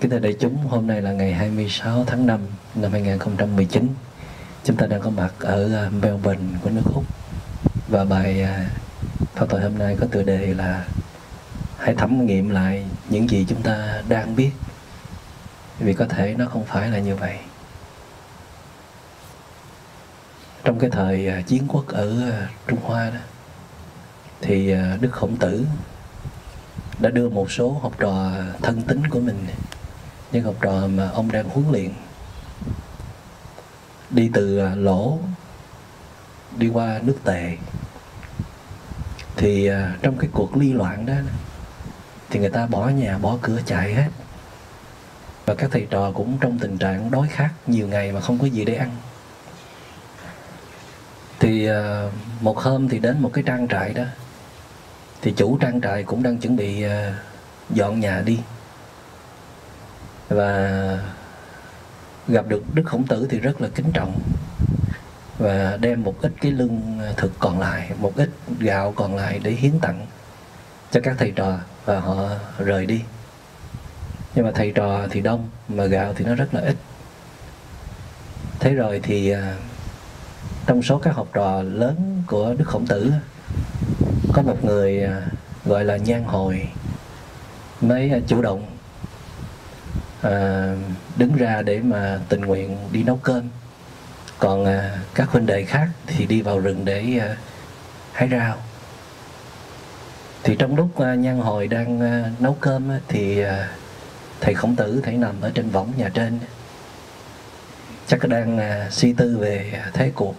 Kính thưa đại chúng, hôm nay là ngày 26 tháng 5 năm 2019. Chúng ta đang có mặt ở à, Melbourne của nước Úc. Và bài à, pháp thoại hôm nay có tựa đề là Hãy thẩm nghiệm lại những gì chúng ta đang biết. Vì có thể nó không phải là như vậy. Trong cái thời à, chiến quốc ở à, Trung Hoa đó, thì Đức Khổng Tử đã đưa một số học trò thân tín của mình những học trò mà ông đang huấn luyện đi từ à, lỗ, đi qua nước tề thì à, trong cái cuộc ly loạn đó, thì người ta bỏ nhà, bỏ cửa chạy hết. Và các thầy trò cũng trong tình trạng đói khát, nhiều ngày mà không có gì để ăn. Thì à, một hôm thì đến một cái trang trại đó, thì chủ trang trại cũng đang chuẩn bị dọn nhà đi và gặp được đức khổng tử thì rất là kính trọng. Và đem một ít cái lương thực còn lại, một ít gạo còn lại để hiến tặng cho các thầy trò và họ rời đi. Nhưng mà thầy trò thì đông, mà gạo thì nó rất là ít. Thế rồi thì à, trong số các học trò lớn của đức khổng tử, có một người à, gọi là nhan hồi, mới à, chủ động à, đứng ra để mà tình nguyện đi nấu cơm. Còn à, các huynh đệ khác thì đi vào rừng để à, hái rau. Thì trong lúc à, nhan hồi đang à, nấu cơm á, thì à, thầy khổng tử thầy nằm ở trên võng nhà trên. Chắc đang à, suy tư về thế cuộc.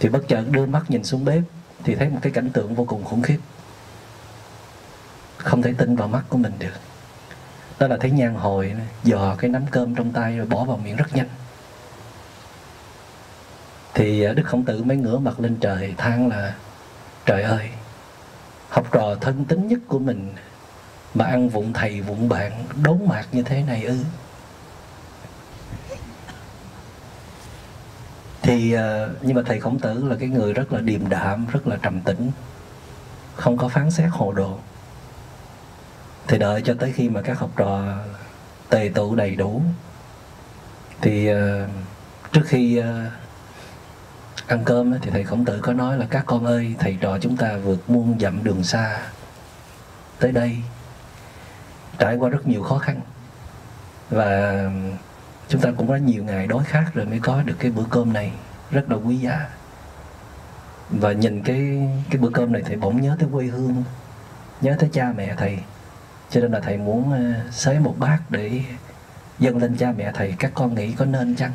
Thì bất chợt đưa mắt nhìn xuống bếp thì thấy một cái cảnh tượng vô cùng khủng khiếp. Không thể tin vào mắt của mình được đó là thấy nhan hồi dò cái nắm cơm trong tay rồi bỏ vào miệng rất nhanh. Thì à, đức khổng tử mới ngửa mặt lên trời than là, trời ơi, học trò thân tín nhất của mình mà ăn vụng thầy vụng bạn đốn mạc như thế này ư? Thì à, nhưng mà thầy khổng tử là cái người rất là điềm đạm, rất là trầm tĩnh, không có phán xét hồ đồ thì đợi cho tới khi mà các học trò tề tụ đầy đủ thì uh, trước khi uh, ăn cơm thì thầy khổng tử có nói là các con ơi thầy trò chúng ta vượt muôn dặm đường xa tới đây trải qua rất nhiều khó khăn và ờ, chúng ta cũng có nhiều ngày đói khát rồi mới có được cái bữa cơm này rất là quý giá. Và nhìn cái cái bữa cơm này thầy bỗng nhớ tới quê hương nhớ tới cha mẹ thầy cho nên là thầy muốn ờ, xới một bát để dâng lên cha mẹ thầy. Các con nghĩ có nên chăng?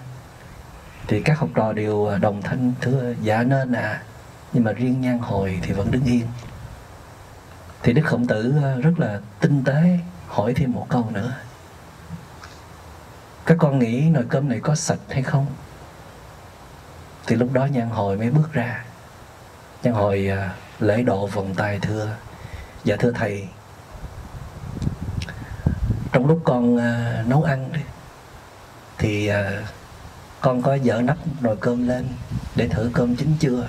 Thì các học trò đều ờ, đồng thanh thưa ờ, dạ nên à. Nhưng mà riêng nhan hồi thì vẫn đứng yên. Thì đức khổng tử rất là tinh tế hỏi thêm một câu nữa. Các con nghĩ nồi cơm này có sạch hay không? Thì lúc đó nhan hồi mới bước ra. Nhan hồi lễ độ vòng tay thưa. Dạ thưa thầy trong lúc con uh, nấu ăn đi thì uh, con có dở nắp nồi cơm lên để thử cơm chín chưa.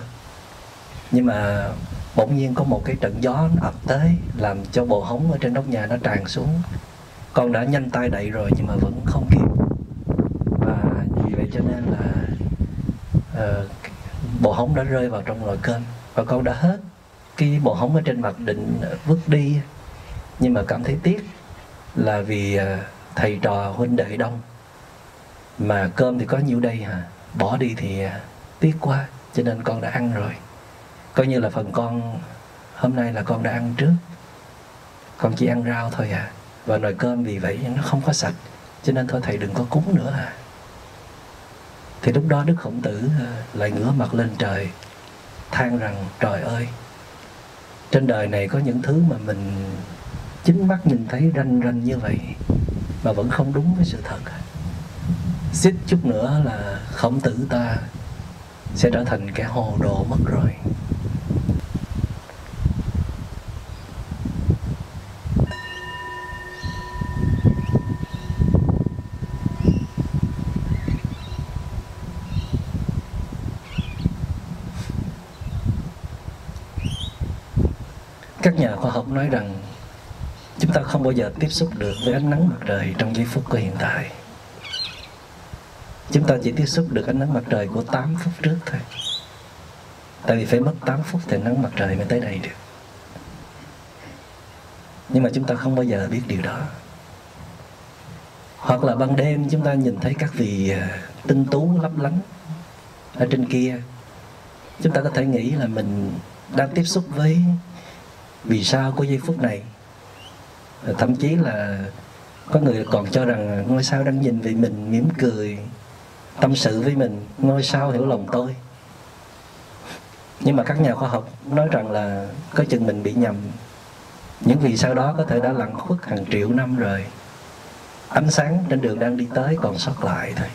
Nhưng mà bỗng nhiên có một cái trận gió ập tới làm cho bộ hóng ở trên nóc nhà nó tràn xuống. Con đã nhanh tay đậy rồi nhưng mà vẫn không kịp. Và vì vậy cho nên là ờ, uh, bộ hóng đã rơi vào trong nồi cơm. Và con đã hết cái bộ hóng ở trên mặt định vứt đi. Nhưng mà cảm thấy tiếc là vì à, thầy trò huynh đệ đông. Mà cơm thì có nhiêu đây hả? Bỏ đi thì à, tiếc quá, cho nên con đã ăn rồi. Coi như là phần con, hôm nay là con đã ăn trước. Con chỉ ăn rau thôi à. Và nồi cơm vì vậy nó không có sạch, cho nên thôi thầy đừng có cúng nữa à. Thì lúc đó đức khổng tử à, lại ngửa mặt lên trời, than rằng, trời ơi, trên đời này có những thứ mà mình chính mắt nhìn thấy ranh ranh như vậy mà vẫn không đúng với sự thật. Xích chút nữa là khổng tử ta sẽ trở thành kẻ hồ đồ mất rồi. Các nhà khoa học nói rằng chúng ta không bao giờ tiếp xúc được với ánh nắng mặt trời trong giây phút của hiện tại. Chúng ta chỉ tiếp xúc được ánh nắng mặt trời của 8 phút trước thôi. Tại vì phải mất 8 phút thì nắng mặt trời mới tới đây được. Nhưng mà chúng ta không bao giờ biết điều đó. Hoặc là ban đêm chúng ta nhìn thấy các vị à, tinh tú lấp lánh ở trên kia. Chúng ta có thể nghĩ là mình đang tiếp xúc với vì sao của giây phút này thậm chí là có người còn cho rằng ngôi sao đang nhìn về mình mỉm cười tâm sự với mình. Ngôi sao hiểu lòng tôi. Nhưng mà các nhà khoa học nói rằng là có chừng mình bị nhầm. Những vì sao đó có thể đã lặn khuất hàng triệu năm rồi. Ánh sáng trên đường đang đi tới còn sót lại thôi.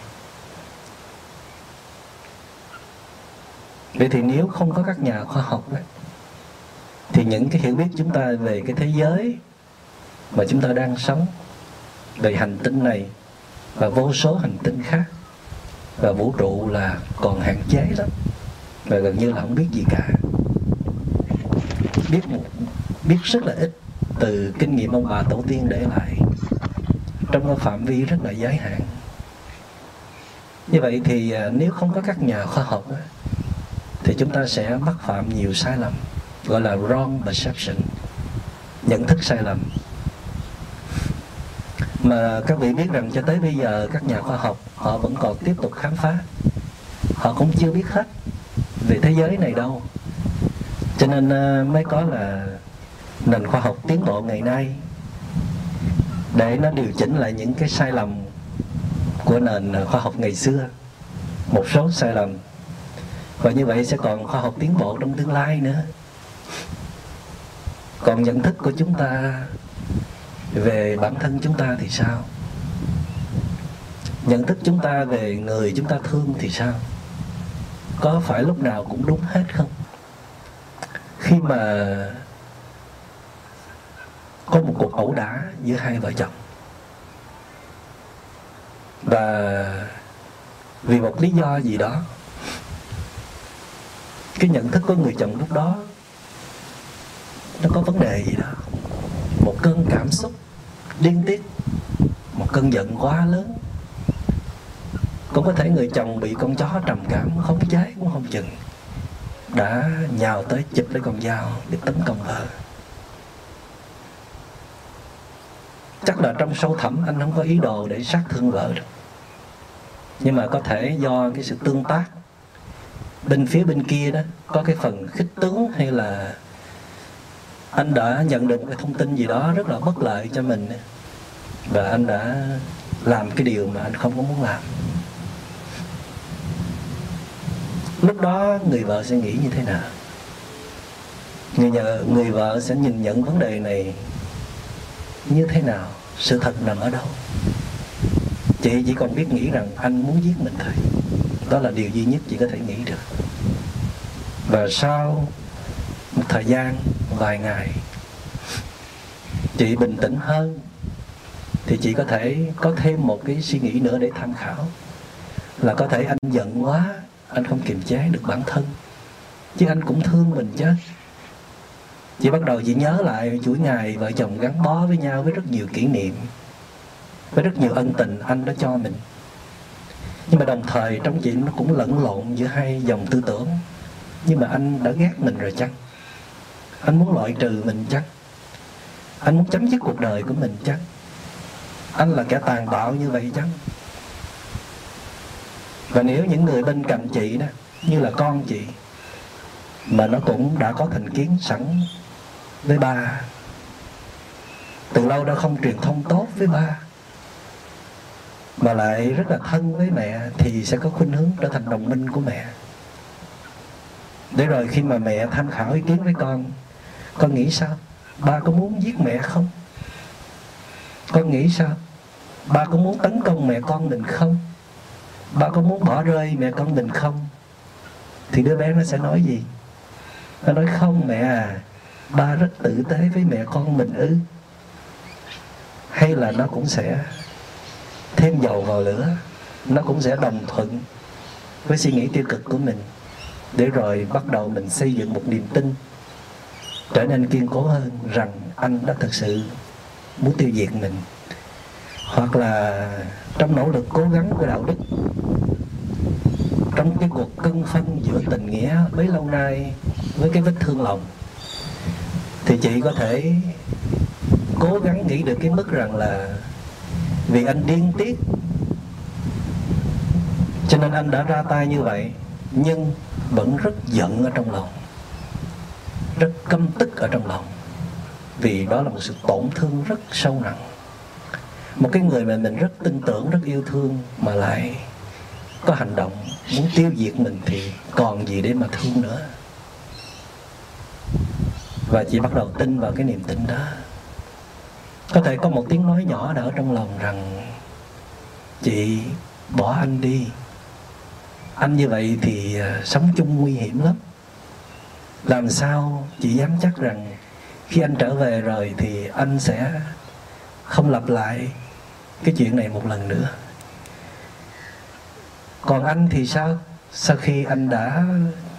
Vậy thì nếu không có các nhà khoa học ấy, thì những cái hiểu biết chúng ta về cái thế giới mà chúng ta đang sống về hành tinh này và vô số hành tinh khác. Và vũ trụ là còn hạn chế lắm. Và gần như là không biết gì cả. Biết một, biết rất là ít từ kinh nghiệm ông bà tổ tiên để lại. Trong cái phạm vi rất là giới hạn. Như vậy thì à, nếu không có các nhà khoa học thì chúng ta sẽ mắc phạm nhiều sai lầm, gọi là wrong perception, nhận thức sai lầm mà các vị biết rằng cho tới bây giờ các nhà khoa học, họ vẫn còn tiếp tục khám phá. Họ cũng chưa biết hết về thế giới này đâu. Cho nên ờ, mới có là nền khoa học tiến bộ ngày nay để nó điều chỉnh lại những cái sai lầm của nền khoa học ngày xưa. Một số sai lầm. Và như vậy sẽ còn khoa học tiến bộ trong tương lai nữa. Còn nhận thức của chúng ta về bản thân chúng ta thì sao? Nhận thức chúng ta về người chúng ta thương thì sao? Có phải lúc nào cũng đúng hết không? Khi mà có một cuộc ẩu đả giữa hai vợ chồng. Và vì một lý do gì đó, cái nhận thức của người chồng lúc đó nó có vấn đề gì đó một cơn cảm xúc điên tiết, một cơn giận quá lớn. Cũng có thể người chồng bị con chó trầm cảm, không cháy cũng không chừng đã nhào tới chụp lấy con dao để tấn công vợ. Chắc là trong sâu thẳm anh không có ý đồ để sát thương vợ được. Nhưng mà có thể do cái sự tương tác bên phía bên kia đó, có cái phần khích tướng hay là anh đã nhận được cái thông tin gì đó rất là bất lợi cho mình. Và anh đã làm cái điều mà anh không có muốn làm. Lúc đó người vợ sẽ nghĩ như thế nào? Người nhờ người vợ sẽ nhìn nhận vấn đề này như thế nào? Sự thật nằm ở đâu? Chị chỉ còn biết nghĩ rằng anh muốn giết mình thôi. Đó là điều duy nhất chị có thể nghĩ được. Và sau một thời gian vài ngày. Chị bình tĩnh hơn thì chị có thể có thêm một cái suy nghĩ nữa để tham khảo. Là có thể anh giận quá, anh không kiềm chế được bản thân. Chứ anh cũng thương mình chứ. Chị bắt đầu chị nhớ lại chuỗi ngày vợ chồng gắn bó với nhau với rất nhiều kỷ niệm, với rất nhiều ân tình anh đã cho mình. Nhưng mà đồng thời trong chị nó cũng lẫn lộn giữa hai dòng tư tưởng. Nhưng mà anh đã ghét mình rồi chăng? Anh muốn loại trừ mình chắc. Anh muốn chấm dứt cuộc đời của mình chắc. Anh là kẻ tàn bạo như vậy chắc. Và nếu những người bên cạnh chị đó, như là con chị, mà nó cũng đã có thành kiến sẵn với ba, từ lâu đã không truyền thông tốt với ba, mà lại rất là thân với mẹ, thì sẽ có khuynh hướng trở thành đồng minh của mẹ. Để rồi khi mà mẹ tham khảo ý kiến với con con nghĩ sao? Ba có muốn giết mẹ không? Con nghĩ sao? Ba có muốn tấn công mẹ con mình không? Ba có muốn bỏ rơi mẹ con mình không? Thì đứa bé nó sẽ nói gì? Nó nói, không mẹ à ba rất tử tế với mẹ con mình ư. Hay là nó cũng sẽ thêm dầu vào lửa, nó cũng sẽ đồng thuận với suy nghĩ tiêu cực của mình để rồi bắt đầu mình xây dựng một niềm tin trở nên kiên cố hơn rằng anh đã thực sự muốn tiêu diệt mình. Hoặc là trong nỗ lực cố gắng của đạo đức, trong cái cuộc cân phân giữa tình nghĩa bấy lâu nay với cái vết thương lòng, thì chị có thể cố gắng nghĩ được cái mức rằng là vì anh điên tiết, cho nên anh đã ra tay như vậy, nhưng vẫn rất giận ở trong lòng rất căm tức ở trong lòng. Vì đó là một sự tổn thương rất sâu nặng. Một cái người mà mình rất tin tưởng, rất yêu thương mà lại có hành động muốn tiêu diệt mình thì còn gì để mà thương nữa. Và chị bắt đầu tin vào cái niềm tin đó. Có thể có một tiếng nói nhỏ đã ở trong lòng rằng, chị, bỏ anh đi. Anh như vậy thì à, sống chung nguy hiểm lắm làm sao chị dám chắc rằng khi anh trở về rồi thì anh sẽ không lặp lại cái chuyện này một lần nữa? Còn anh thì sao? Sau khi anh đã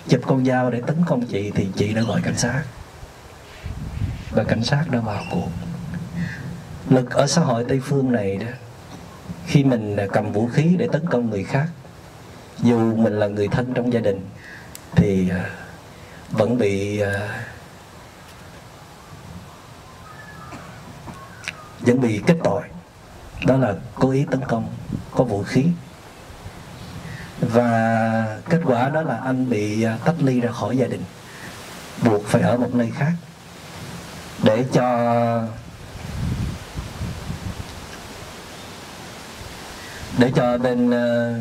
chụp con dao để tấn công chị thì chị đã gọi cảnh sát. Và cảnh sát đã vào cuộc. Lực ở xã hội tây phương này đó, khi mình cầm vũ khí để tấn công người khác, dù mình là người thân trong gia đình, thì à, vẫn bị ờ, vẫn bị kết tội. Đó là cố ý tấn công có vũ khí. Và kết quả đó là anh bị ờ, tách ly ra khỏi gia đình buộc phải ở một nơi khác để cho để cho bên uh,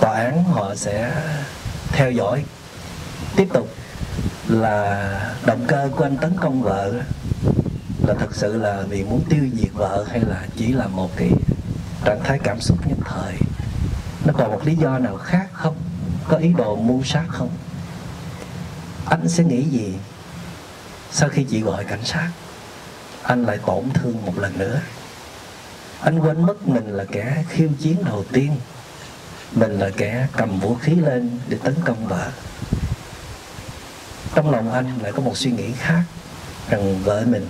tòa án họ sẽ theo dõi tiếp tục là động cơ của anh tấn công vợ là thật sự là vì muốn tiêu diệt vợ hay là chỉ là một cái trạng thái cảm xúc nhất thời? Nó còn một lý do nào khác không? Có ý đồ mưu sát không? Anh sẽ nghĩ gì sau khi chị gọi cảnh sát? Anh lại tổn thương một lần nữa. Anh quên mất mình là kẻ khiêu chiến đầu tiên. Mình là kẻ cầm vũ khí lên để tấn công vợ trong lòng anh lại có một suy nghĩ khác, rằng vợ mình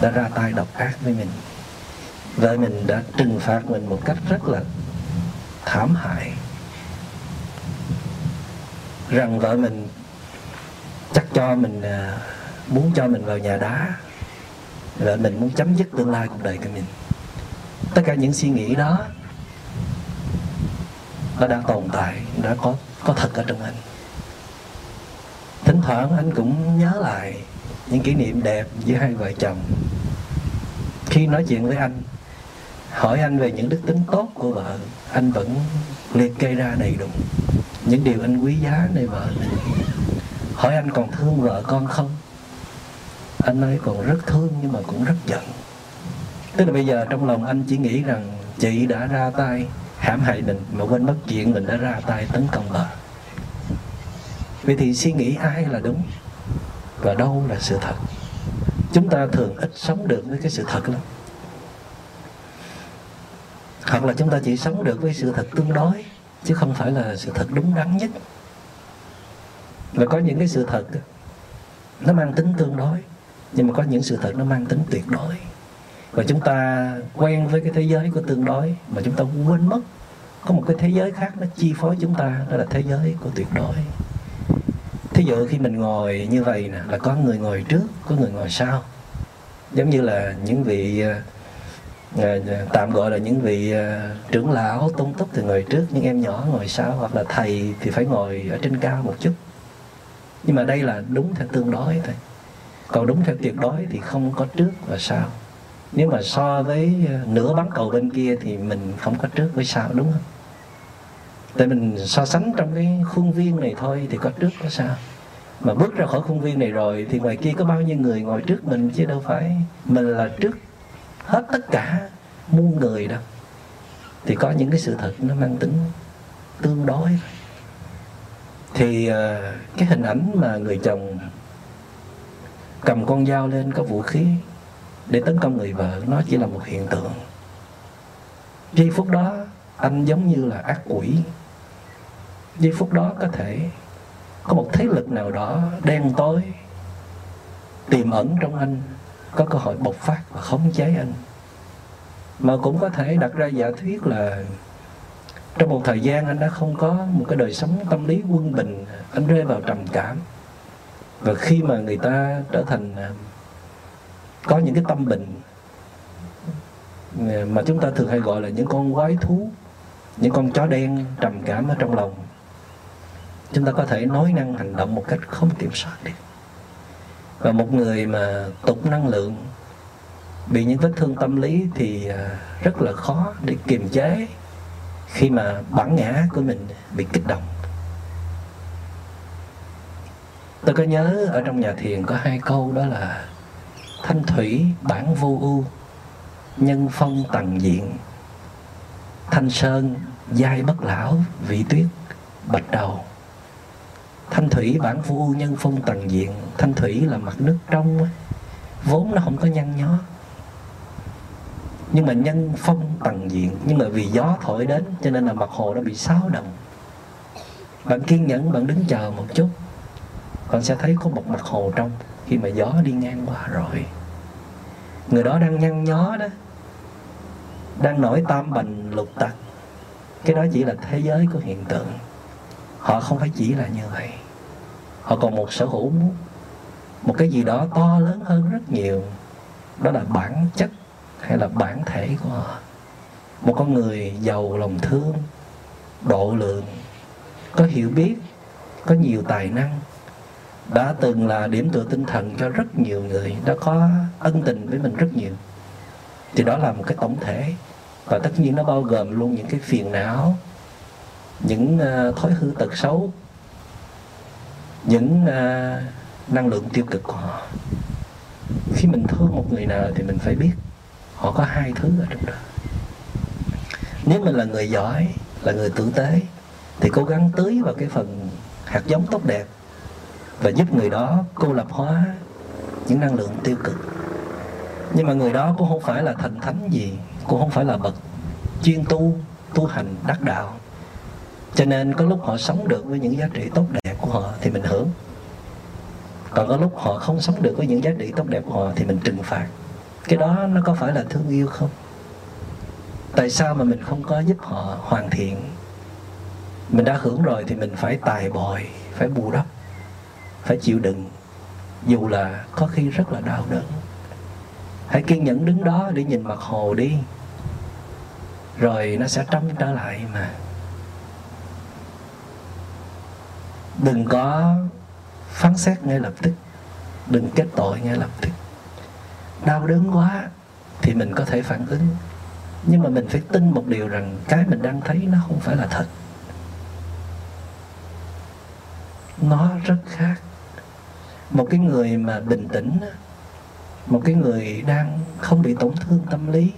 đã ra tay độc ác với mình. Vợ mình đã trừng phạt mình một cách rất là thảm hại. Rằng vợ mình chắc cho mình à, muốn cho mình vào nhà đá. Vợ mình muốn chấm dứt tương lai cuộc đời của mình. Tất cả những suy nghĩ đó, nó đang tồn tại, đã có có thật ở trong anh thỉnh thoảng anh cũng nhớ lại những kỷ niệm đẹp giữa hai vợ chồng. Khi nói chuyện với anh, hỏi anh về những đức tính tốt của vợ, anh vẫn liệt kê ra đầy đủ những điều anh quý giá nơi vợ. Hỏi anh còn thương vợ con không? Anh nói còn rất thương nhưng mà cũng rất giận. Tức là bây giờ trong lòng anh chỉ nghĩ rằng chị đã ra tay, hãm hại mình mà quên mất chuyện mình đã ra tay tấn công vợ vậy thì suy nghĩ ai là đúng và đâu là sự thật? Chúng ta thường ít sống được với cái sự thật lắm. Hoặc là chúng ta chỉ sống được với sự thật tương đối, chứ không phải là sự thật đúng đắn nhất. Và có những cái sự thật nó mang tính tương đối, nhưng mà có những sự thật nó mang tính tuyệt đối. Và chúng ta quen với cái thế giới của tương đối, mà chúng ta quên mất. Có một cái thế giới khác nó chi phối chúng ta, đó là thế giới của tuyệt đối thí dụ khi mình ngồi như vậy nè, là có người ngồi trước, có người ngồi sau. Giống như là những vị ờ, ờ, tạm gọi là những vị ờ, trưởng lão tôn túc thì ngồi trước, những em nhỏ ngồi sau, hoặc là thầy thì phải ngồi ở trên cao một chút. Nhưng mà đây là đúng theo tương đối thôi. Còn đúng theo tuyệt đối thì không có trước và sau. Nếu mà so với nửa bán cầu bên kia thì mình không có trước với sau, đúng không? Tại mình so sánh trong cái khuôn viên này thôi thì có trước có sau mà bước ra khỏi khuôn viên này rồi thì ngoài kia có bao nhiêu người ngồi trước mình chứ đâu phải mình là trước hết tất cả muôn người đâu. Thì có những cái sự thật nó mang tính tương đối. Thì ờ, cái hình ảnh mà người chồng cầm con dao lên có vũ khí để tấn công người vợ, nó chỉ là một hiện tượng. Giây phút đó, anh giống như là ác quỷ giây phút đó có thể có một thế lực nào đó đen tối, tiềm ẩn trong anh, có cơ hội bộc phát và khống chế anh. Mà cũng có thể đặt ra giả thuyết là trong một thời gian anh đã không có một cái đời sống tâm lý quân bình, anh rơi vào trầm cảm. Và khi mà người ta trở thành à, có những cái tâm bệnh à, mà chúng ta thường hay gọi là những con quái thú, những con chó đen trầm cảm ở trong lòng chúng ta có thể nói năng hành động một cách không kiểm soát được. Và một người mà tụt năng lượng, bị những vết thương tâm lý thì à, rất là khó để kiềm chế khi mà bản ngã của mình bị kích động. Tôi có nhớ ở trong nhà thiền có hai câu đó là, thanh thủy bản vô ưu, nhân phong tầng diện. Thanh sơn, giai bất lão, vị tuyết, bạch đầu thanh thủy bản vô nhân phong tầng diện, thanh thủy là mặt nước trong vốn nó không có nhăn nhó. Nhưng mà nhân phong tầng diện, nhưng mà vì gió thổi đến, cho nên là mặt hồ nó bị xáo động. Bạn kiên nhẫn, bạn đứng chờ một chút, bạn sẽ thấy có một mặt hồ trong. Khi mà gió đi ngang qua rồi, người đó đang nhăn nhó đó, đang nổi tam bành lục tặc. Cái đó chỉ là thế giới của hiện tượng họ không phải chỉ là như vậy. Họ còn một sở hữu một cái gì đó to lớn hơn rất nhiều. Đó là bản chất hay là bản thể của họ. Một con người giàu lòng thương, độ lượng, có hiểu biết, có nhiều tài năng. Đã từng là điểm tựa tinh thần cho rất nhiều người, đã có ân tình với mình rất nhiều. Thì đó là một cái tổng thể. Và tất nhiên nó bao gồm luôn những cái phiền não những uh, thói hư tật xấu những uh, năng lượng tiêu cực của họ. Khi mình thương một người nào thì mình phải biết họ có hai thứ ở trong đó. Nếu mình là người giỏi là người tử tế thì cố gắng tưới vào cái phần hạt giống tốt đẹp và giúp người đó cô lập hóa những năng lượng tiêu cực. Nhưng mà người đó cũng không phải là thành thánh gì cũng không phải là bậc chuyên tu tu hành đắc đạo cho nên có lúc họ sống được với những giá trị tốt đẹp của họ thì mình hưởng. Còn có lúc họ không sống được với những giá trị tốt đẹp của họ thì mình trừng phạt. Cái đó nó có phải là thương yêu không? Tại sao mà mình không có giúp họ hoàn thiện? Mình đã hưởng rồi thì mình phải tài bồi, phải bù đắp, phải chịu đựng. Dù là có khi rất là đau đớn. Hãy kiên nhẫn đứng đó để nhìn mặt hồ đi. Rồi nó sẽ trong trở lại mà. Đừng có phán xét ngay lập tức. Đừng kết tội ngay lập tức. Đau đớn quá thì mình có thể phản ứng. Nhưng mà mình phải tin một điều rằng cái mình đang thấy nó không phải là thật. Nó rất khác. Một cái người mà bình tĩnh một cái người đang không bị tổn thương tâm lý,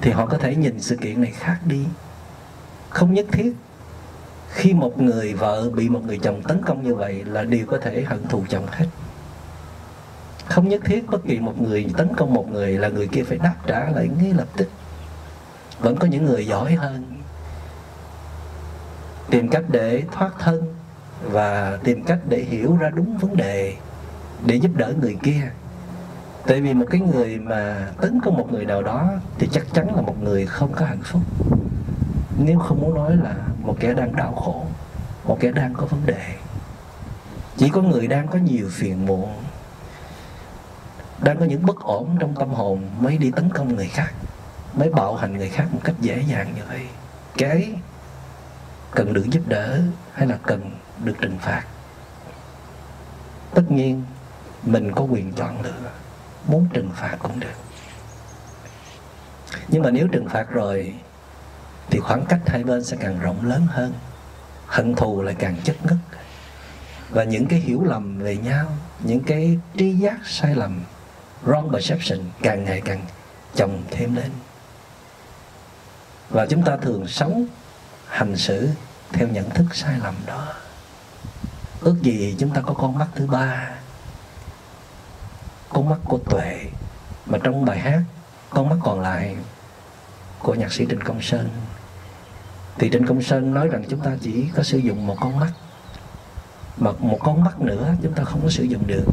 thì họ có thể nhìn sự kiện này khác đi. Không nhất thiết khi một người vợ bị một người chồng tấn công như vậy là đều có thể hận thù chồng hết. Không nhất thiết bất kỳ một người tấn công một người là người kia phải đáp trả lại ngay lập tức. Vẫn có những người giỏi hơn. Tìm cách để thoát thân và tìm cách để hiểu ra đúng vấn đề để giúp đỡ người kia. Tại vì một cái người mà tấn công một người nào đó thì chắc chắn là một người không có hạnh phúc nếu không muốn nói là một kẻ đang đau khổ, một kẻ đang có vấn đề, chỉ có người đang có nhiều phiền muộn, đang có những bất ổn trong tâm hồn mới đi tấn công người khác, mới bạo hành người khác một cách dễ dàng như vậy. Cái cần được giúp đỡ hay là cần được trừng phạt? Tất nhiên, mình có quyền chọn lựa, muốn trừng phạt cũng được. Nhưng mà nếu trừng phạt rồi thì khoảng cách hai bên sẽ càng rộng lớn hơn. Hận thù lại càng chất ngất. Và những cái hiểu lầm về nhau, những cái tri giác sai lầm, wrong perception càng ngày càng chồng thêm lên. Và chúng ta thường sống, hành xử theo nhận thức sai lầm đó. Ước gì chúng ta có con mắt thứ ba, con mắt của tuệ. Mà trong bài hát, con mắt còn lại của nhạc sĩ Trịnh Công Sơn thì Trịnh Công Sơn nói rằng chúng ta chỉ có sử dụng một con mắt. Mà một con mắt nữa chúng ta không có sử dụng được.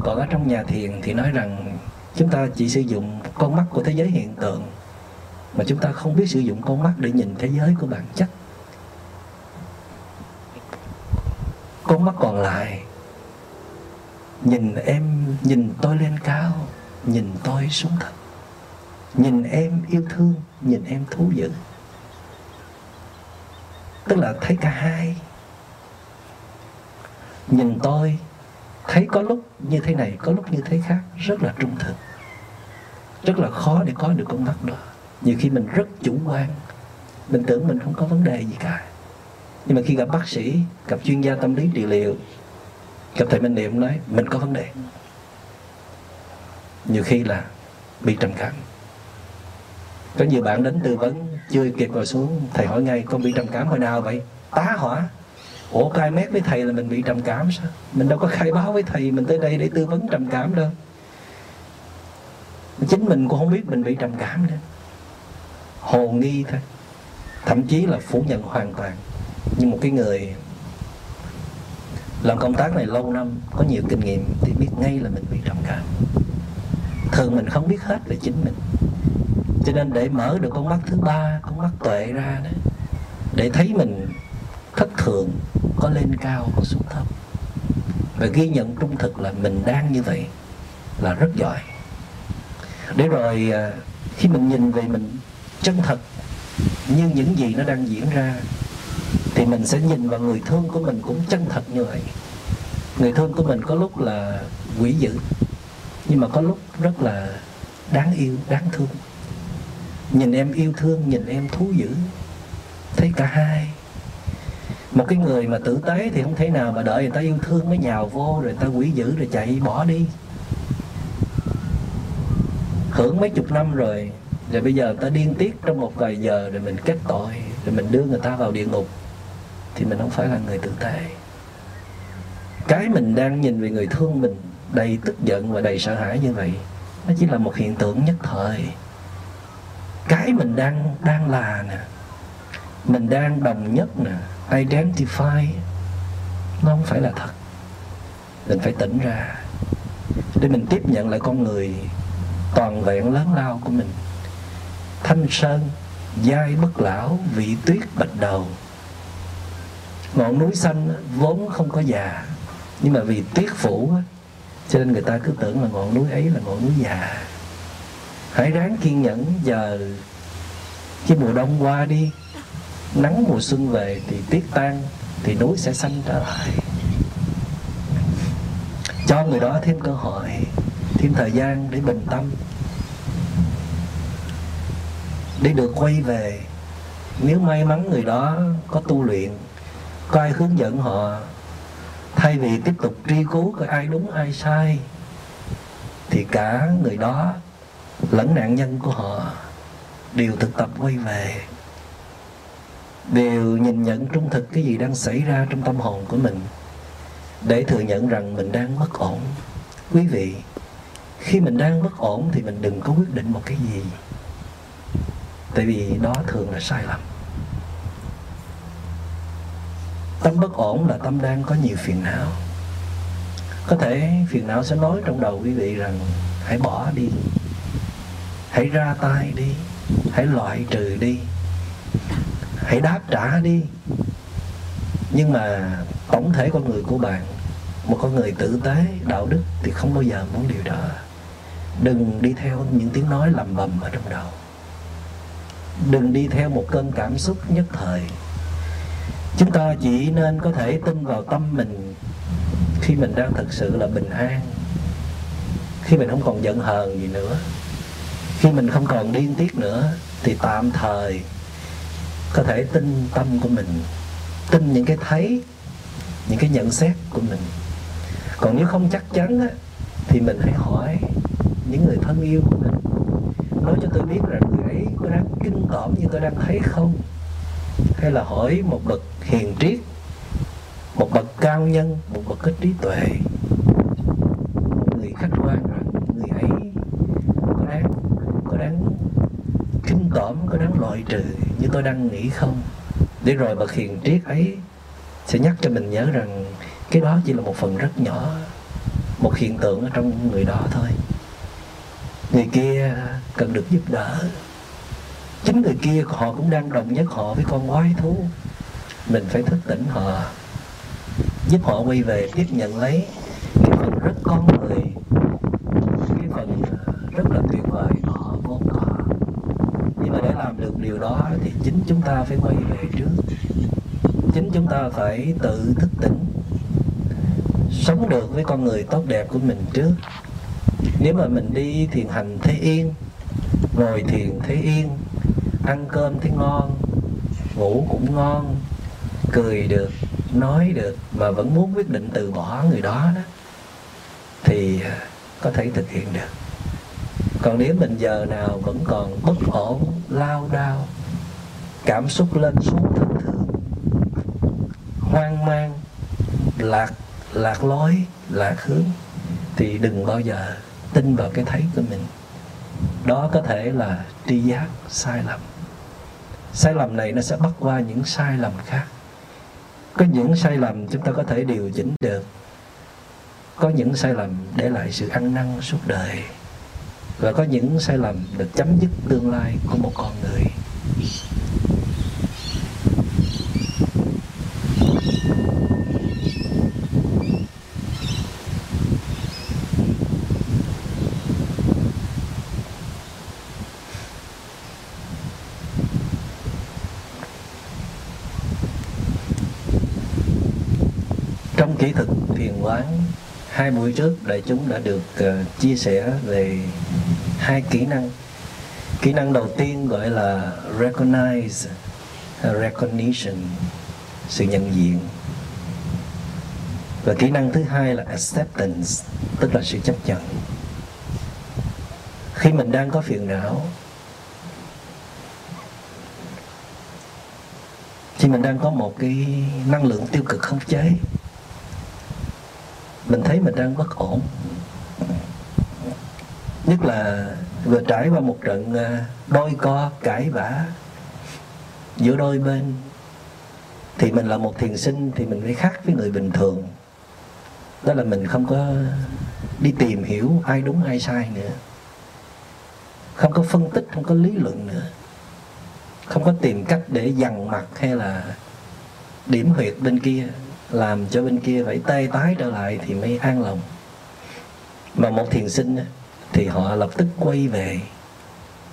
Còn ở trong nhà thiền thì nói rằng chúng ta chỉ sử dụng con mắt của thế giới hiện tượng. Mà chúng ta không biết sử dụng con mắt để nhìn thế giới của bản chất. Con mắt còn lại. Nhìn em, nhìn tôi lên cao, nhìn tôi xuống thấp. Nhìn em yêu thương, nhìn em thú dữ tức là thấy cả hai. Nhìn tôi, thấy có lúc như thế này, có lúc như thế khác, rất là trung thực. Rất là khó để có được con mắt đó. Nhiều khi mình rất chủ quan. Mình tưởng mình không có vấn đề gì cả. Nhưng mà khi gặp bác sĩ, gặp chuyên gia tâm lý trị liệu, gặp thầy minh niệm nói, mình có vấn đề. Nhiều khi là bị trầm cảm. Có nhiều bạn đến tư vấn chưa kịp ngồi xuống, thầy hỏi ngay, con bị trầm cảm hồi nào vậy? Tá hỏa. Ủa, cai mét với thầy là mình bị trầm cảm sao? Mình đâu có khai báo với thầy, mình tới đây để tư vấn trầm cảm đâu. Chính mình cũng không biết mình bị trầm cảm nữa. Hồ nghi thôi. Thậm chí là phủ nhận hoàn toàn. Như một cái người làm công tác này lâu năm, có nhiều kinh nghiệm thì biết ngay là mình bị trầm cảm. Thường mình không biết hết về chính mình cho nên để mở được con mắt thứ ba, con mắt tuệ ra đó, để thấy mình thất thường, có lên cao, có xuống thấp. Và ghi nhận trung thực là mình đang như vậy là rất giỏi. Để rồi à, khi mình nhìn về mình chân thật như những gì nó đang diễn ra, thì mình sẽ nhìn vào người thương của mình cũng chân thật như vậy. Người thương của mình có lúc là quỷ dữ, nhưng mà có lúc rất là đáng yêu, đáng thương nhìn em yêu thương, nhìn em thú dữ. Thấy cả hai. Một cái người mà tử tế thì không thể nào mà đợi người ta yêu thương mới nhào vô rồi ta quỷ dữ rồi chạy bỏ đi. Hưởng mấy chục năm rồi rồi bây giờ ta điên tiết trong một vài giờ rồi mình kết tội, rồi mình đưa người ta vào địa ngục, thì mình không phải là người tử tế. Cái mình đang nhìn về người thương mình đầy tức giận và đầy sợ hãi như vậy, nó chỉ là một hiện tượng nhất thời cái mình đang đang là nè, mình đang đồng nhất nè, identify, nó không phải là thật. Mình phải tỉnh ra để mình tiếp nhận lại con người toàn vẹn lớn lao của mình. Thanh sơn, dai bất lão, vị tuyết bạch đầu. Ngọn núi xanh vốn không có già, nhưng mà vì tuyết phủ cho nên người ta cứ tưởng là ngọn núi ấy là ngọn núi già hãy ráng kiên nhẫn, giờ cái mùa đông qua đi. Nắng mùa xuân về thì tuyết tan, thì núi sẽ xanh trở lại. Cho người đó thêm cơ hội, thêm thời gian để bình tâm, để được quay về. Nếu may mắn người đó có tu luyện, có ai hướng dẫn họ, thay vì tiếp tục truy cứu coi ai đúng ai sai, thì cả người đó lẫn nạn nhân của họ đều thực tập quay về, đều nhìn nhận trung thực cái gì đang xảy ra trong tâm hồn của mình, để thừa nhận rằng mình đang bất ổn. Quý vị, khi mình đang bất ổn thì mình đừng có quyết định một cái gì, tại vì đó thường là sai lầm. Tâm bất ổn là tâm đang có nhiều phiền não. Có thể phiền não sẽ nói trong đầu quý vị rằng, hãy bỏ đi hãy ra tay đi. Hãy loại trừ đi. Hãy đáp trả đi. Nhưng mà tổng thể con người của bạn, một con người tử tế, đạo đức thì không bao giờ muốn điều đó đừng đi theo những tiếng nói lầm bầm ở trong đầu. Đừng đi theo một cơn cảm xúc nhất thời. Chúng ta chỉ nên có thể tin vào tâm mình khi mình đang thực sự là bình an, khi mình không còn giận hờn gì nữa khi mình không còn điên tiết nữa thì tạm thời có thể tin tâm của mình tin những cái thấy những cái nhận xét của mình. Còn nếu không chắc chắn á, thì mình hãy hỏi những người thân yêu của mình. Nói cho tôi biết rằng người ấy có đang kinh tởm như tôi đang thấy không? Hay là hỏi một bậc hiền triết một bậc cao nhân một bậc có trí tuệ một người khách quan rằng người ấy có đáng có đáng tởm có đáng loại trừ như tôi đang nghĩ không? Để rồi bậc hiền triết ấy sẽ nhắc cho mình nhớ rằng cái đó chỉ là một phần rất nhỏ, một hiện tượng ở trong người đó thôi. Người kia cần được giúp đỡ. Chính người kia họ cũng đang đồng nhất họ với con quái thú. Mình phải thức tỉnh họ, giúp họ quay về tiếp nhận lấy cái phần rất con người cái phần rất là tuyệt vời họ vốn có nhưng mà để làm được điều đó thì chính chúng ta phải quay về trước. Chính chúng ta phải tự thức tỉnh, sống được với con người tốt đẹp của mình trước. Nếu mà mình đi thiền hành thế yên, ngồi thiền thế yên, ăn cơm thấy ngon, ngủ cũng ngon, cười được, nói được mà vẫn muốn quyết định từ bỏ người đó đó, thì có thể thực hiện được. Còn nếu mình giờ nào vẫn còn bất ổn, lao đao cảm xúc lên xuống thất thường. Hoang mang, lạc lạc lối, lạc hướng. Thì đừng bao giờ tin vào cái thấy của mình. Đó có thể là tri giác sai lầm. Sai lầm này nó sẽ bắt qua những sai lầm khác. Có những sai lầm chúng ta có thể điều chỉnh được. Có những sai lầm để lại sự ăn năn suốt đời. Và có những sai lầm được chấm dứt tương lai của một con người trong kỹ thuật thiền quán hai buổi trước đại chúng đã được uh, chia sẻ về hai kỹ năng. Kỹ năng đầu tiên gọi là recognize ờ, recognition sự nhận diện. Và kỹ năng thứ hai là acceptance tức là sự chấp nhận. Khi mình đang có phiền não khi mình đang có một cái năng lượng tiêu cực không chế mình thấy mình đang bất ổn. Nhất là vừa trải qua một trận à, đôi co, cãi vã giữa đôi bên, thì mình là một thiền sinh thì mình phải khác với người bình thường. Đó là mình không có đi tìm hiểu ai đúng, ai sai nữa. Không có phân tích, không có lý luận nữa. Không có tìm cách để dằn mặt hay là điểm huyệt bên kia làm cho bên kia phải tê tái trở lại thì mới an lòng. Mà một thiền sinh thì họ lập tức quay về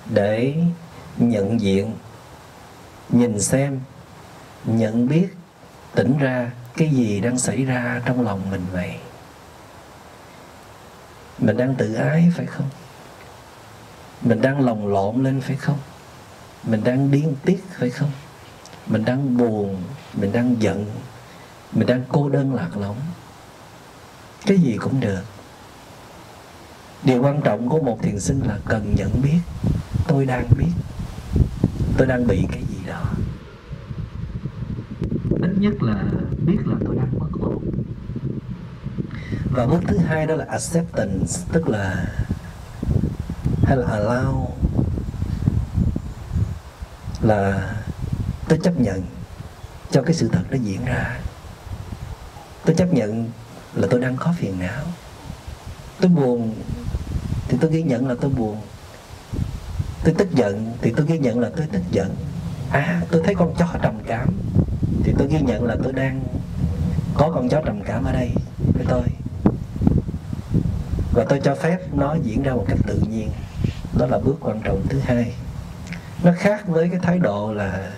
để nhận diện, nhìn xem, nhận biết, tỉnh ra cái gì đang xảy ra trong lòng mình vậy. Mình đang tự ái phải không? Mình đang lồng lộn lên phải không? Mình đang điên tiết phải không? Mình đang buồn, mình đang giận mình đang cô đơn lạc lõng. Cái gì cũng được. Điều quan trọng của một thiền sinh là cần nhận biết, tôi đang biết, tôi đang bị cái gì đó. Ít nhất là biết là tôi đang bất ổn và bước thứ hai đó là acceptance, tức là, hay là allow, là tôi chấp nhận cho cái sự thật nó diễn ra tôi chấp nhận là tôi đang có phiền não. Tôi buồn thì tôi ghi nhận là tôi buồn. Tôi tức giận thì tôi ghi nhận là tôi tức giận. À tôi thấy con chó trầm cảm thì tôi ghi nhận là tôi đang có con chó trầm cảm ở đây với tôi. Và tôi cho phép nó diễn ra một cách tự nhiên. Đó là bước quan trọng thứ hai. Nó khác với cái thái độ là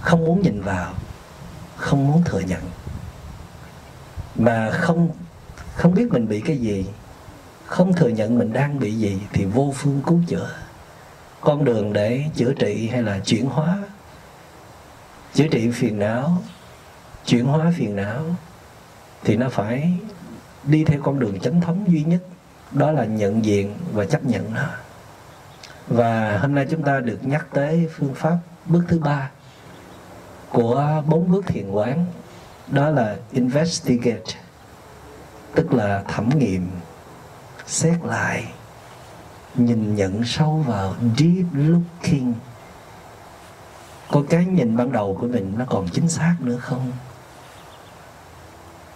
không muốn nhìn vào, không muốn thừa nhận mà không không biết mình bị cái gì, không thừa nhận mình đang bị gì thì vô phương cứu chữa. Con đường để chữa trị hay là chuyển hóa? Chữa trị phiền não, chuyển hóa phiền não thì nó phải đi theo con đường chánh thống duy nhất, đó là nhận diện và chấp nhận nó. Và hôm nay chúng ta được nhắc tới phương pháp bước thứ ba của bốn bước thiền quán đó là investigate, tức là thẩm nghiệm, xét lại, nhìn nhận sâu vào, deep looking. Có cái nhìn ban đầu của mình nó còn chính xác nữa không?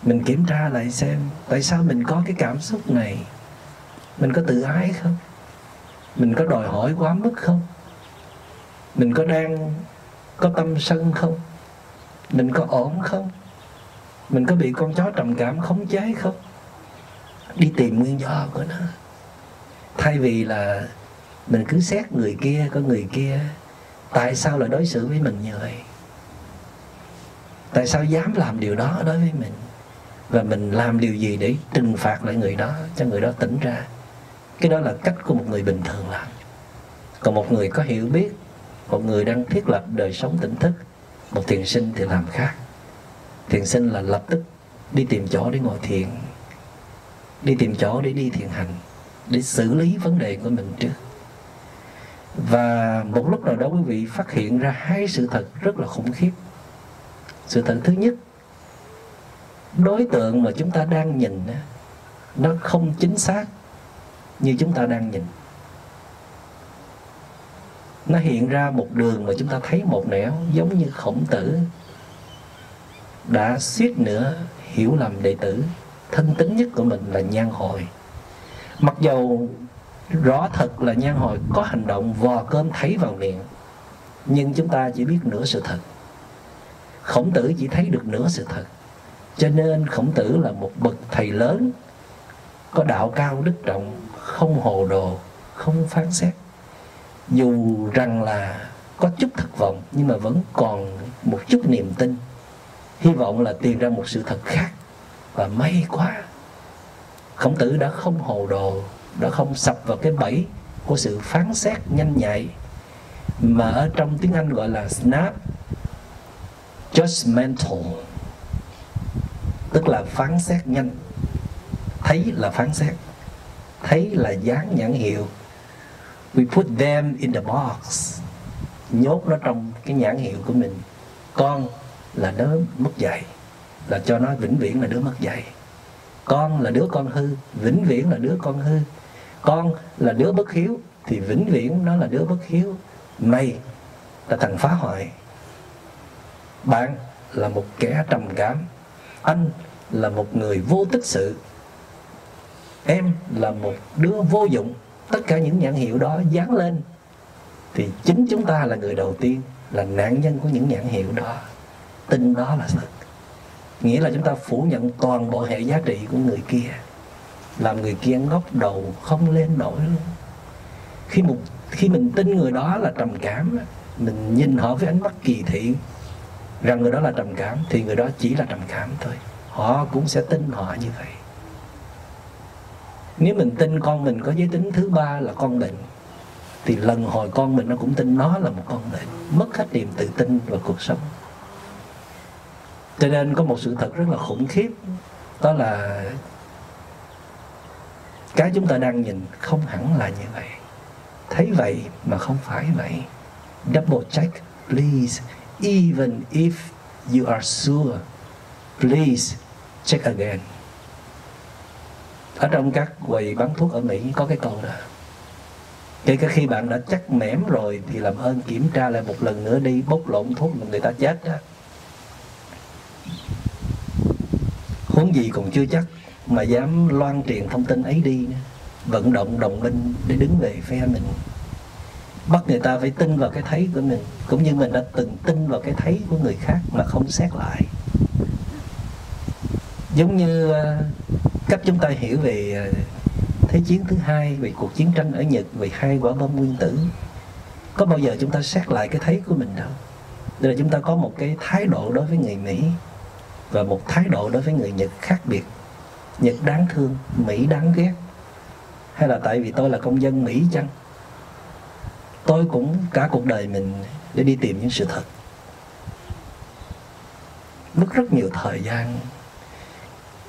Mình kiểm tra lại xem, tại sao mình có cái cảm xúc này? Mình có tự ái không? Mình có đòi hỏi quá mức không? Mình có đang, có tâm sân không? Mình có ổn không? Mình có bị con chó trầm cảm khống chế không? Đi tìm nguyên do của nó. Thay vì là mình cứ xét người kia, có người kia, tại sao lại đối xử với mình như vậy? Tại sao dám làm điều đó đối với mình? Và mình làm điều gì để trừng phạt lại người đó, cho người đó tỉnh ra? Cái đó là cách của một người bình thường làm. Còn một người có hiểu biết, một người đang thiết lập đời sống tỉnh thức, một thiền sinh thì làm khác thiền sinh là lập tức đi tìm chỗ để ngồi thiền, đi tìm chỗ để đi thiền hành, để xử lý vấn đề của mình trước. Và một lúc nào đó quý vị phát hiện ra hai sự thật rất là khủng khiếp. Sự thật thứ nhất, đối tượng mà chúng ta đang nhìn nó không chính xác như chúng ta đang nhìn. Nó hiện ra một đường mà chúng ta thấy một nẻo giống như khổng tử đã suýt nữa hiểu lầm đệ tử. Thân tính nhất của mình là nhan hồi. Mặc dầu rõ thật là nhan hồi có hành động vò cơm thấy vào miệng, nhưng chúng ta chỉ biết nửa sự thật. Khổng tử chỉ thấy được nửa sự thật. Cho nên khổng tử là một bậc thầy lớn, có đạo cao đức trọng không hồ đồ, không phán xét. Dù rằng là có chút thất vọng, nhưng mà vẫn còn một chút niềm tin hy vọng là tìm ra một sự thật khác. Và may quá, khổng tử đã không hồ đồ, đã không sập vào cái bẫy của sự phán xét nhanh nhạy mà ở trong tiếng anh gọi là snap judgmental, tức là phán xét nhanh. Thấy là phán xét, thấy là dán nhãn hiệu. We put them in the box. Nhốt nó trong cái nhãn hiệu của mình. Con là đứa mất dạy, là cho nó vĩnh viễn là đứa mất dạy. Con là đứa con hư, vĩnh viễn là đứa con hư. Con là đứa bất hiếu, thì vĩnh viễn nó là đứa bất hiếu. Mày là thằng phá hoại. Bạn là một kẻ trầm cảm. Anh là một người vô tích sự. Em là một đứa vô dụng. Tất cả những nhãn hiệu đó dán lên. Thì chính chúng ta là người đầu tiên, là nạn nhân của những nhãn hiệu đó tin đó là thật. Nghĩa là chúng ta phủ nhận toàn bộ hệ giá trị của người kia, làm người kia ngóc đầu, không lên nổi luôn. Khi một, khi mình tin người đó là trầm cảm mình nhìn họ với ánh mắt kỳ thị, rằng người đó là trầm cảm, thì người đó chỉ là trầm cảm thôi. Họ cũng sẽ tin họ như vậy. Nếu mình tin con mình có giới tính thứ ba là con bệnh, thì lần hồi con mình nó cũng tin nó là một con bệnh, mất hết niềm tự tin vào cuộc sống cho nên có một sự thật rất là khủng khiếp. Đó là cái chúng ta đang nhìn không hẳn là như vậy. Thấy vậy mà không phải vậy. Double check, please. Even if you are sure, please check again. Ở trong các quầy bán thuốc ở Mỹ có cái câu đó. Kể cả khi bạn đã chắc mẻm rồi thì làm ơn kiểm tra lại một lần nữa đi, bốc lộn thuốc người ta chết đó. Huống gì còn chưa chắc mà dám loan truyền thông tin ấy đi nữa. Vận động đồng minh để đứng về phe mình. Bắt người ta phải tin vào cái thấy của mình, cũng như mình đã từng tin vào cái thấy của người khác mà không xét lại. Giống như ờ, cách chúng ta hiểu về ờ, thế chiến thứ hai, về cuộc chiến tranh ở nhật, về hai quả bom nguyên tử. Có bao giờ chúng ta xét lại cái thấy của mình đâu? Đây là chúng ta có một cái thái độ đối với người mỹ và một thái độ đối với người nhật khác biệt. Nhật đáng thương, mỹ đáng ghét. Hay là tại vì tôi là công dân mỹ chăng? Tôi cũng cả cuộc đời mình để đi tìm những sự thật. Mất rất nhiều thời gian.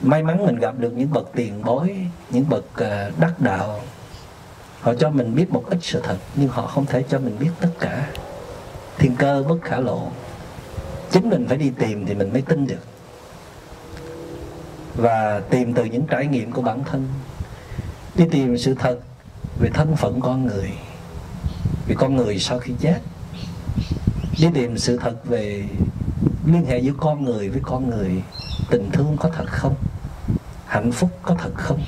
May mắn mình gặp được những bậc tiền bối, những bậc à, đắc đạo. Họ cho mình biết một ít sự thật, nhưng họ không thể cho mình biết tất cả. Thiên cơ bất khả lộ. Chính mình phải đi tìm thì mình mới tin được và tìm từ những trải nghiệm của bản thân. Đi tìm sự thật về thân phận con người, về con người sau khi chết. Đi tìm sự thật về liên hệ giữa con người với con người, tình thương có thật không? Hạnh phúc có thật không?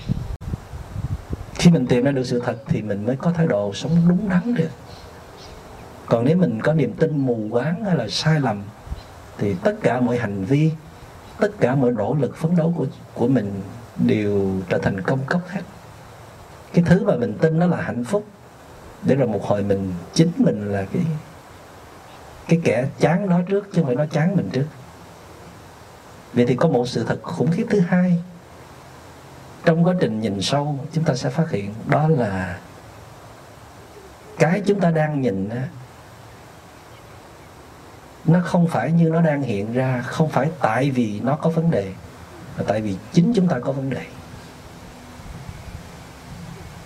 Khi mình tìm ra được sự thật thì mình mới có thái độ sống đúng đắn được. Còn nếu mình có niềm tin mù quáng hay là sai lầm, thì tất cả mọi hành vi tất cả mọi nỗ lực phấn đấu của của mình đều trở thành công cốc hết. Cái thứ mà mình tin nó là hạnh phúc. Để rồi một hồi mình chính mình là cái cái kẻ chán nó trước chứ không phải nó chán mình trước. Vậy thì có một sự thật khủng khiếp thứ hai. Trong quá trình nhìn sâu, chúng ta sẽ phát hiện đó là cái chúng ta đang nhìn nó không phải như nó đang hiện ra, không phải tại vì nó có vấn đề, mà tại vì chính chúng ta có vấn đề.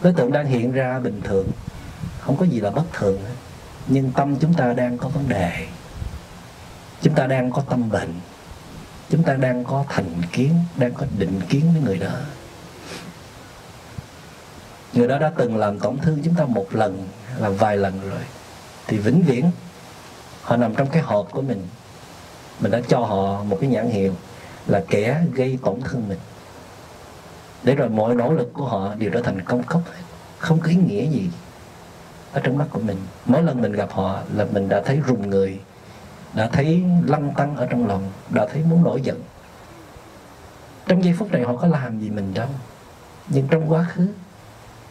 Đối tượng đang hiện ra bình thường, không có gì là bất thường nhưng tâm chúng ta đang có vấn đề. Chúng ta đang có tâm bệnh. Chúng ta đang có thành kiến, đang có định kiến với người đó. Người đó đã từng làm tổn thương chúng ta một lần làm vài lần rồi. Thì vĩnh viễn họ nằm trong cái hộp của mình. Mình đã cho họ một cái nhãn hiệu là kẻ gây tổn thương mình. Để rồi mọi nỗ lực của họ đều trở thành công cốc không có ý nghĩa gì ở trong mắt của mình. Mỗi lần mình gặp họ là mình đã thấy rùng người, đã thấy lăng tăng ở trong lòng, đã thấy muốn nổi giận. Trong giây phút này họ có làm gì mình đâu. Nhưng trong quá khứ,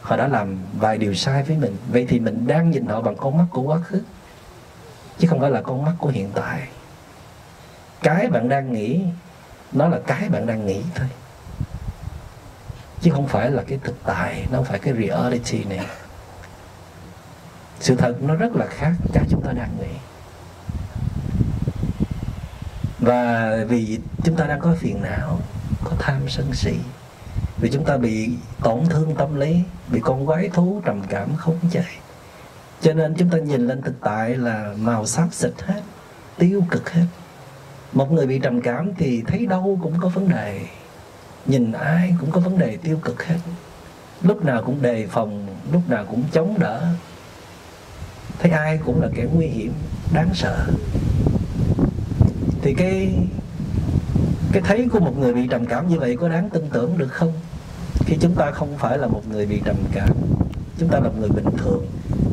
họ đã làm vài điều sai với mình. Vậy thì mình đang nhìn họ bằng con mắt của quá khứ chứ không phải là con mắt của hiện tại. Cái bạn đang nghĩ, nó là cái bạn đang nghĩ thôi. Chứ không phải là cái thực tại, nó không phải cái reality này. Sự thật nó rất là khác cái chúng ta đang nghĩ. Và vì chúng ta đang có phiền não, có tham sân si, vì chúng ta bị tổn thương tâm lý, bị con quái thú trầm cảm không chạy cho nên chúng ta nhìn lên thực tại là màu xám xịt hết, tiêu cực hết. Một người bị trầm cảm thì thấy đâu cũng có vấn đề. Nhìn ai cũng có vấn đề tiêu cực hết. Lúc nào cũng đề phòng, lúc nào cũng chống đỡ. Thấy ai cũng là kẻ nguy hiểm, đáng sợ. Thì cái cái thấy của một người bị trầm cảm như vậy có đáng tin tưởng được không? Khi chúng ta không phải là một người bị trầm cảm, chúng ta là một người bình thường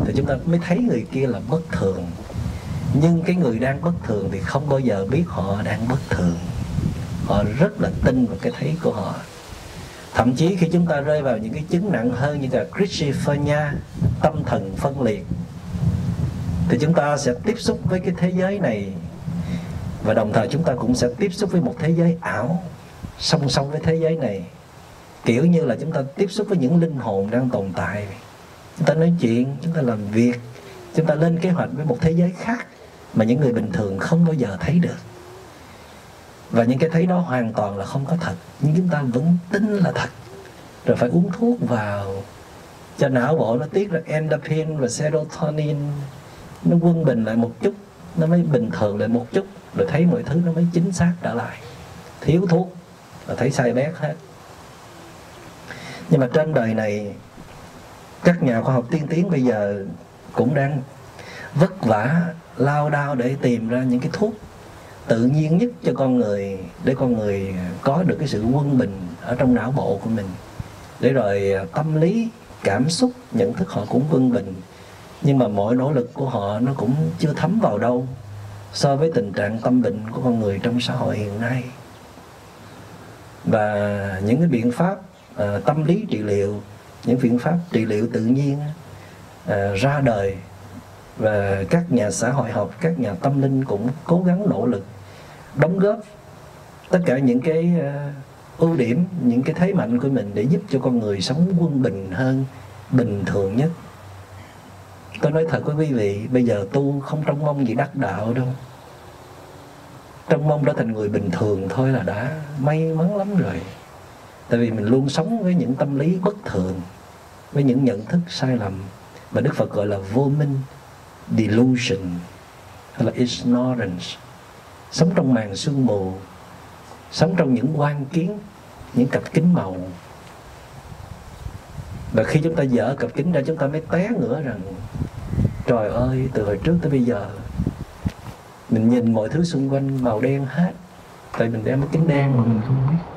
thì chúng ta mới thấy người kia là bất thường. Nhưng cái người đang bất thường thì không bao giờ biết họ đang bất thường. Họ rất là tin vào cái thấy của họ. Thậm chí khi chúng ta rơi vào những cái chứng nặng hơn như là schizophrenia tâm thần phân liệt, thì chúng ta sẽ tiếp xúc với cái thế giới này. Và đồng thời chúng ta cũng sẽ tiếp xúc với một thế giới ảo, song song với thế giới này. Kiểu như là chúng ta tiếp xúc với những linh hồn đang tồn tại chúng ta nói chuyện, chúng ta làm việc, chúng ta lên kế hoạch với một thế giới khác mà những người bình thường không bao giờ thấy được. Và những cái thấy đó hoàn toàn là không có thật, nhưng chúng ta vẫn tin là thật. Rồi phải uống thuốc vào, cho não bộ nó tiết ra endorphin và serotonin, nó quân bình lại một chút, nó mới bình thường lại một chút, rồi thấy mọi thứ nó mới chính xác trở lại. Thiếu thuốc là thấy sai bét hết. Nhưng mà trên đời này các nhà khoa học tiên tiến bây giờ cũng đang vất vả lao đao để tìm ra những cái thuốc tự nhiên nhất cho con người để con người có được cái sự quân bình ở trong não bộ của mình. Để rồi à, tâm lý cảm xúc nhận thức họ cũng quân bình. Nhưng mà mọi nỗ lực của họ nó cũng chưa thấm vào đâu so với tình trạng tâm bệnh của con người trong xã hội hiện nay. Và những cái biện pháp uh, tâm lý trị liệu những biện pháp trị liệu tự nhiên à, ra đời và các nhà xã hội học các nhà tâm linh cũng cố gắng nỗ lực đóng góp tất cả những cái ờ, ưu điểm những cái thế mạnh của mình để giúp cho con người sống quân bình hơn bình thường nhất. Tôi nói thật với quý vị bây giờ tu không trông mong gì đắc đạo đâu. Trông mong trở thành người bình thường thôi là đã may mắn lắm rồi. Tại vì mình luôn sống với những tâm lý bất thường với những nhận thức sai lầm mà đức phật gọi là vô minh delusion, hay là ignorance. Sống trong màn sương mù, sống trong những quan kiến, những cặp kính màu. Và khi chúng ta dở cặp kính ra, chúng ta mới té ngửa rằng, trời ơi, từ hồi trước tới bây giờ, mình nhìn mọi thứ xung quanh màu đen hết, tại mình đeo cái kính đen. Mà mình không biết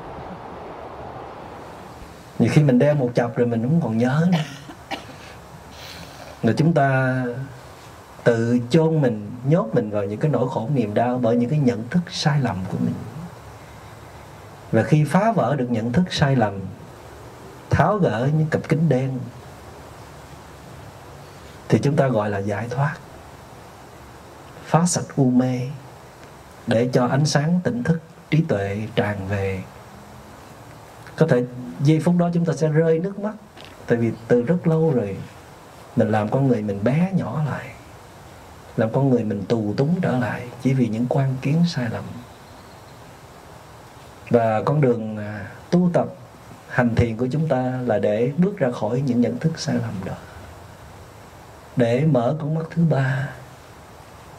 nhiều khi mình đeo một chập rồi mình cũng còn nhớ nữa. Rồi chúng ta tự chôn mình, nhốt mình vào những cái nỗi khổ niềm đau bởi những cái nhận thức sai lầm của mình. Và khi phá vỡ được nhận thức sai lầm, tháo gỡ những cặp kính đen, thì chúng ta gọi là giải thoát. Phá sạch u mê để cho ánh sáng tỉnh thức, trí tuệ tràn về có thể giây phút đó chúng ta sẽ rơi nước mắt. Tại vì từ rất lâu rồi, mình làm con người mình bé nhỏ lại. Làm con người mình tù túng trở lại chỉ vì những quan kiến sai lầm. Và con đường à, tu tập, hành thiền của chúng ta là để bước ra khỏi những nhận thức sai lầm đó. Để mở con mắt thứ ba,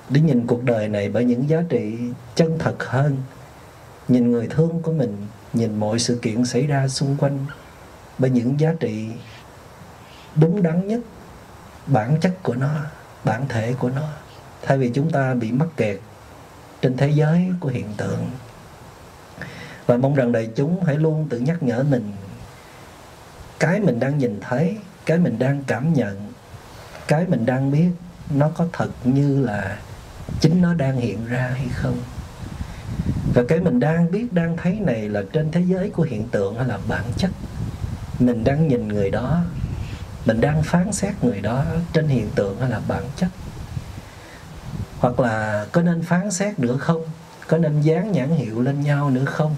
để nhìn cuộc đời này bởi những giá trị chân thật hơn. Nhìn người thương của mình nhìn mọi sự kiện xảy ra xung quanh bởi những giá trị đúng đắn nhất bản chất của nó, bản thể của nó. Thay vì chúng ta bị mắc kẹt trên thế giới của hiện tượng. Và mong rằng đại chúng hãy luôn tự nhắc nhở mình cái mình đang nhìn thấy, cái mình đang cảm nhận, cái mình đang biết nó có thật như là chính nó đang hiện ra hay không và cái mình đang biết, đang thấy này là trên thế giới của hiện tượng hay là bản chất. Mình đang nhìn người đó, mình đang phán xét người đó trên hiện tượng hay là bản chất. Hoặc là có nên phán xét nữa không? Có nên dán nhãn hiệu lên nhau nữa không?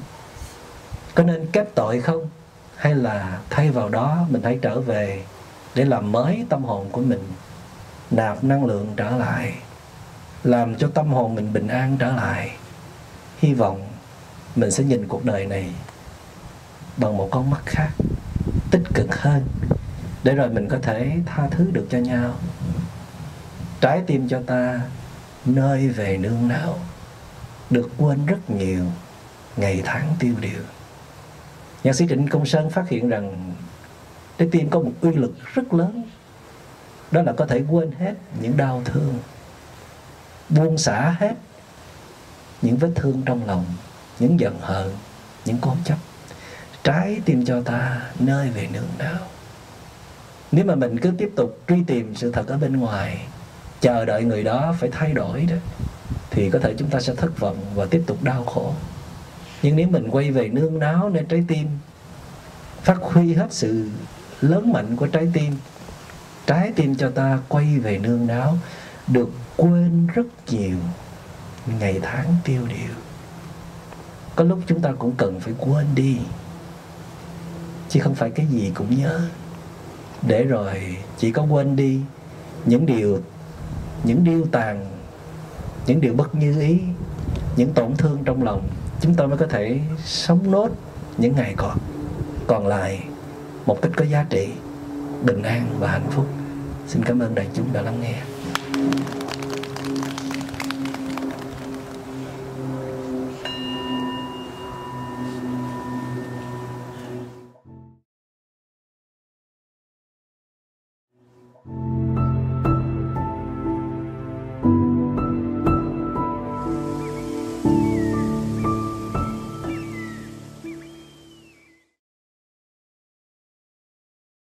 Có nên kết tội không? Hay là thay vào đó mình hãy trở về để làm mới tâm hồn của mình, nạp năng lượng trở lại, làm cho tâm hồn mình bình an trở lại? Hy vọng mình sẽ nhìn cuộc đời này bằng một con mắt khác, tích cực hơn, để rồi mình có thể tha thứ được cho nhau. Trái tim cho ta nơi về nương nào được quên rất nhiều ngày tháng tiêu điều. Nhạc sĩ trịnh công sơn phát hiện rằng trái tim có một uy lực rất lớn, đó là có thể quên hết những đau thương, buông xả hết những vết thương trong lòng, những giận hờn, những cố chấp. Trái tim cho ta nơi về nương nào nếu mà mình cứ tiếp tục truy tìm sự thật ở bên ngoài, chờ đợi người đó phải thay đổi đó, thì có thể chúng ta sẽ thất vọng và tiếp tục đau khổ. Nhưng nếu mình quay về nương náo nơi trái tim, phát huy hết sự lớn mạnh của trái tim trái tim cho ta quay về nương náo được quên rất nhiều ngày tháng tiêu điều. Có lúc chúng ta cũng cần phải quên đi, chứ không phải cái gì cũng nhớ. Để rồi chỉ có quên đi những điều, những điêu tàn, những điều bất như ý, những tổn thương trong lòng, chúng ta mới có thể sống nốt những ngày còn còn lại một cách có giá trị, bình an và hạnh phúc. Xin cảm ơn đại chúng đã lắng nghe.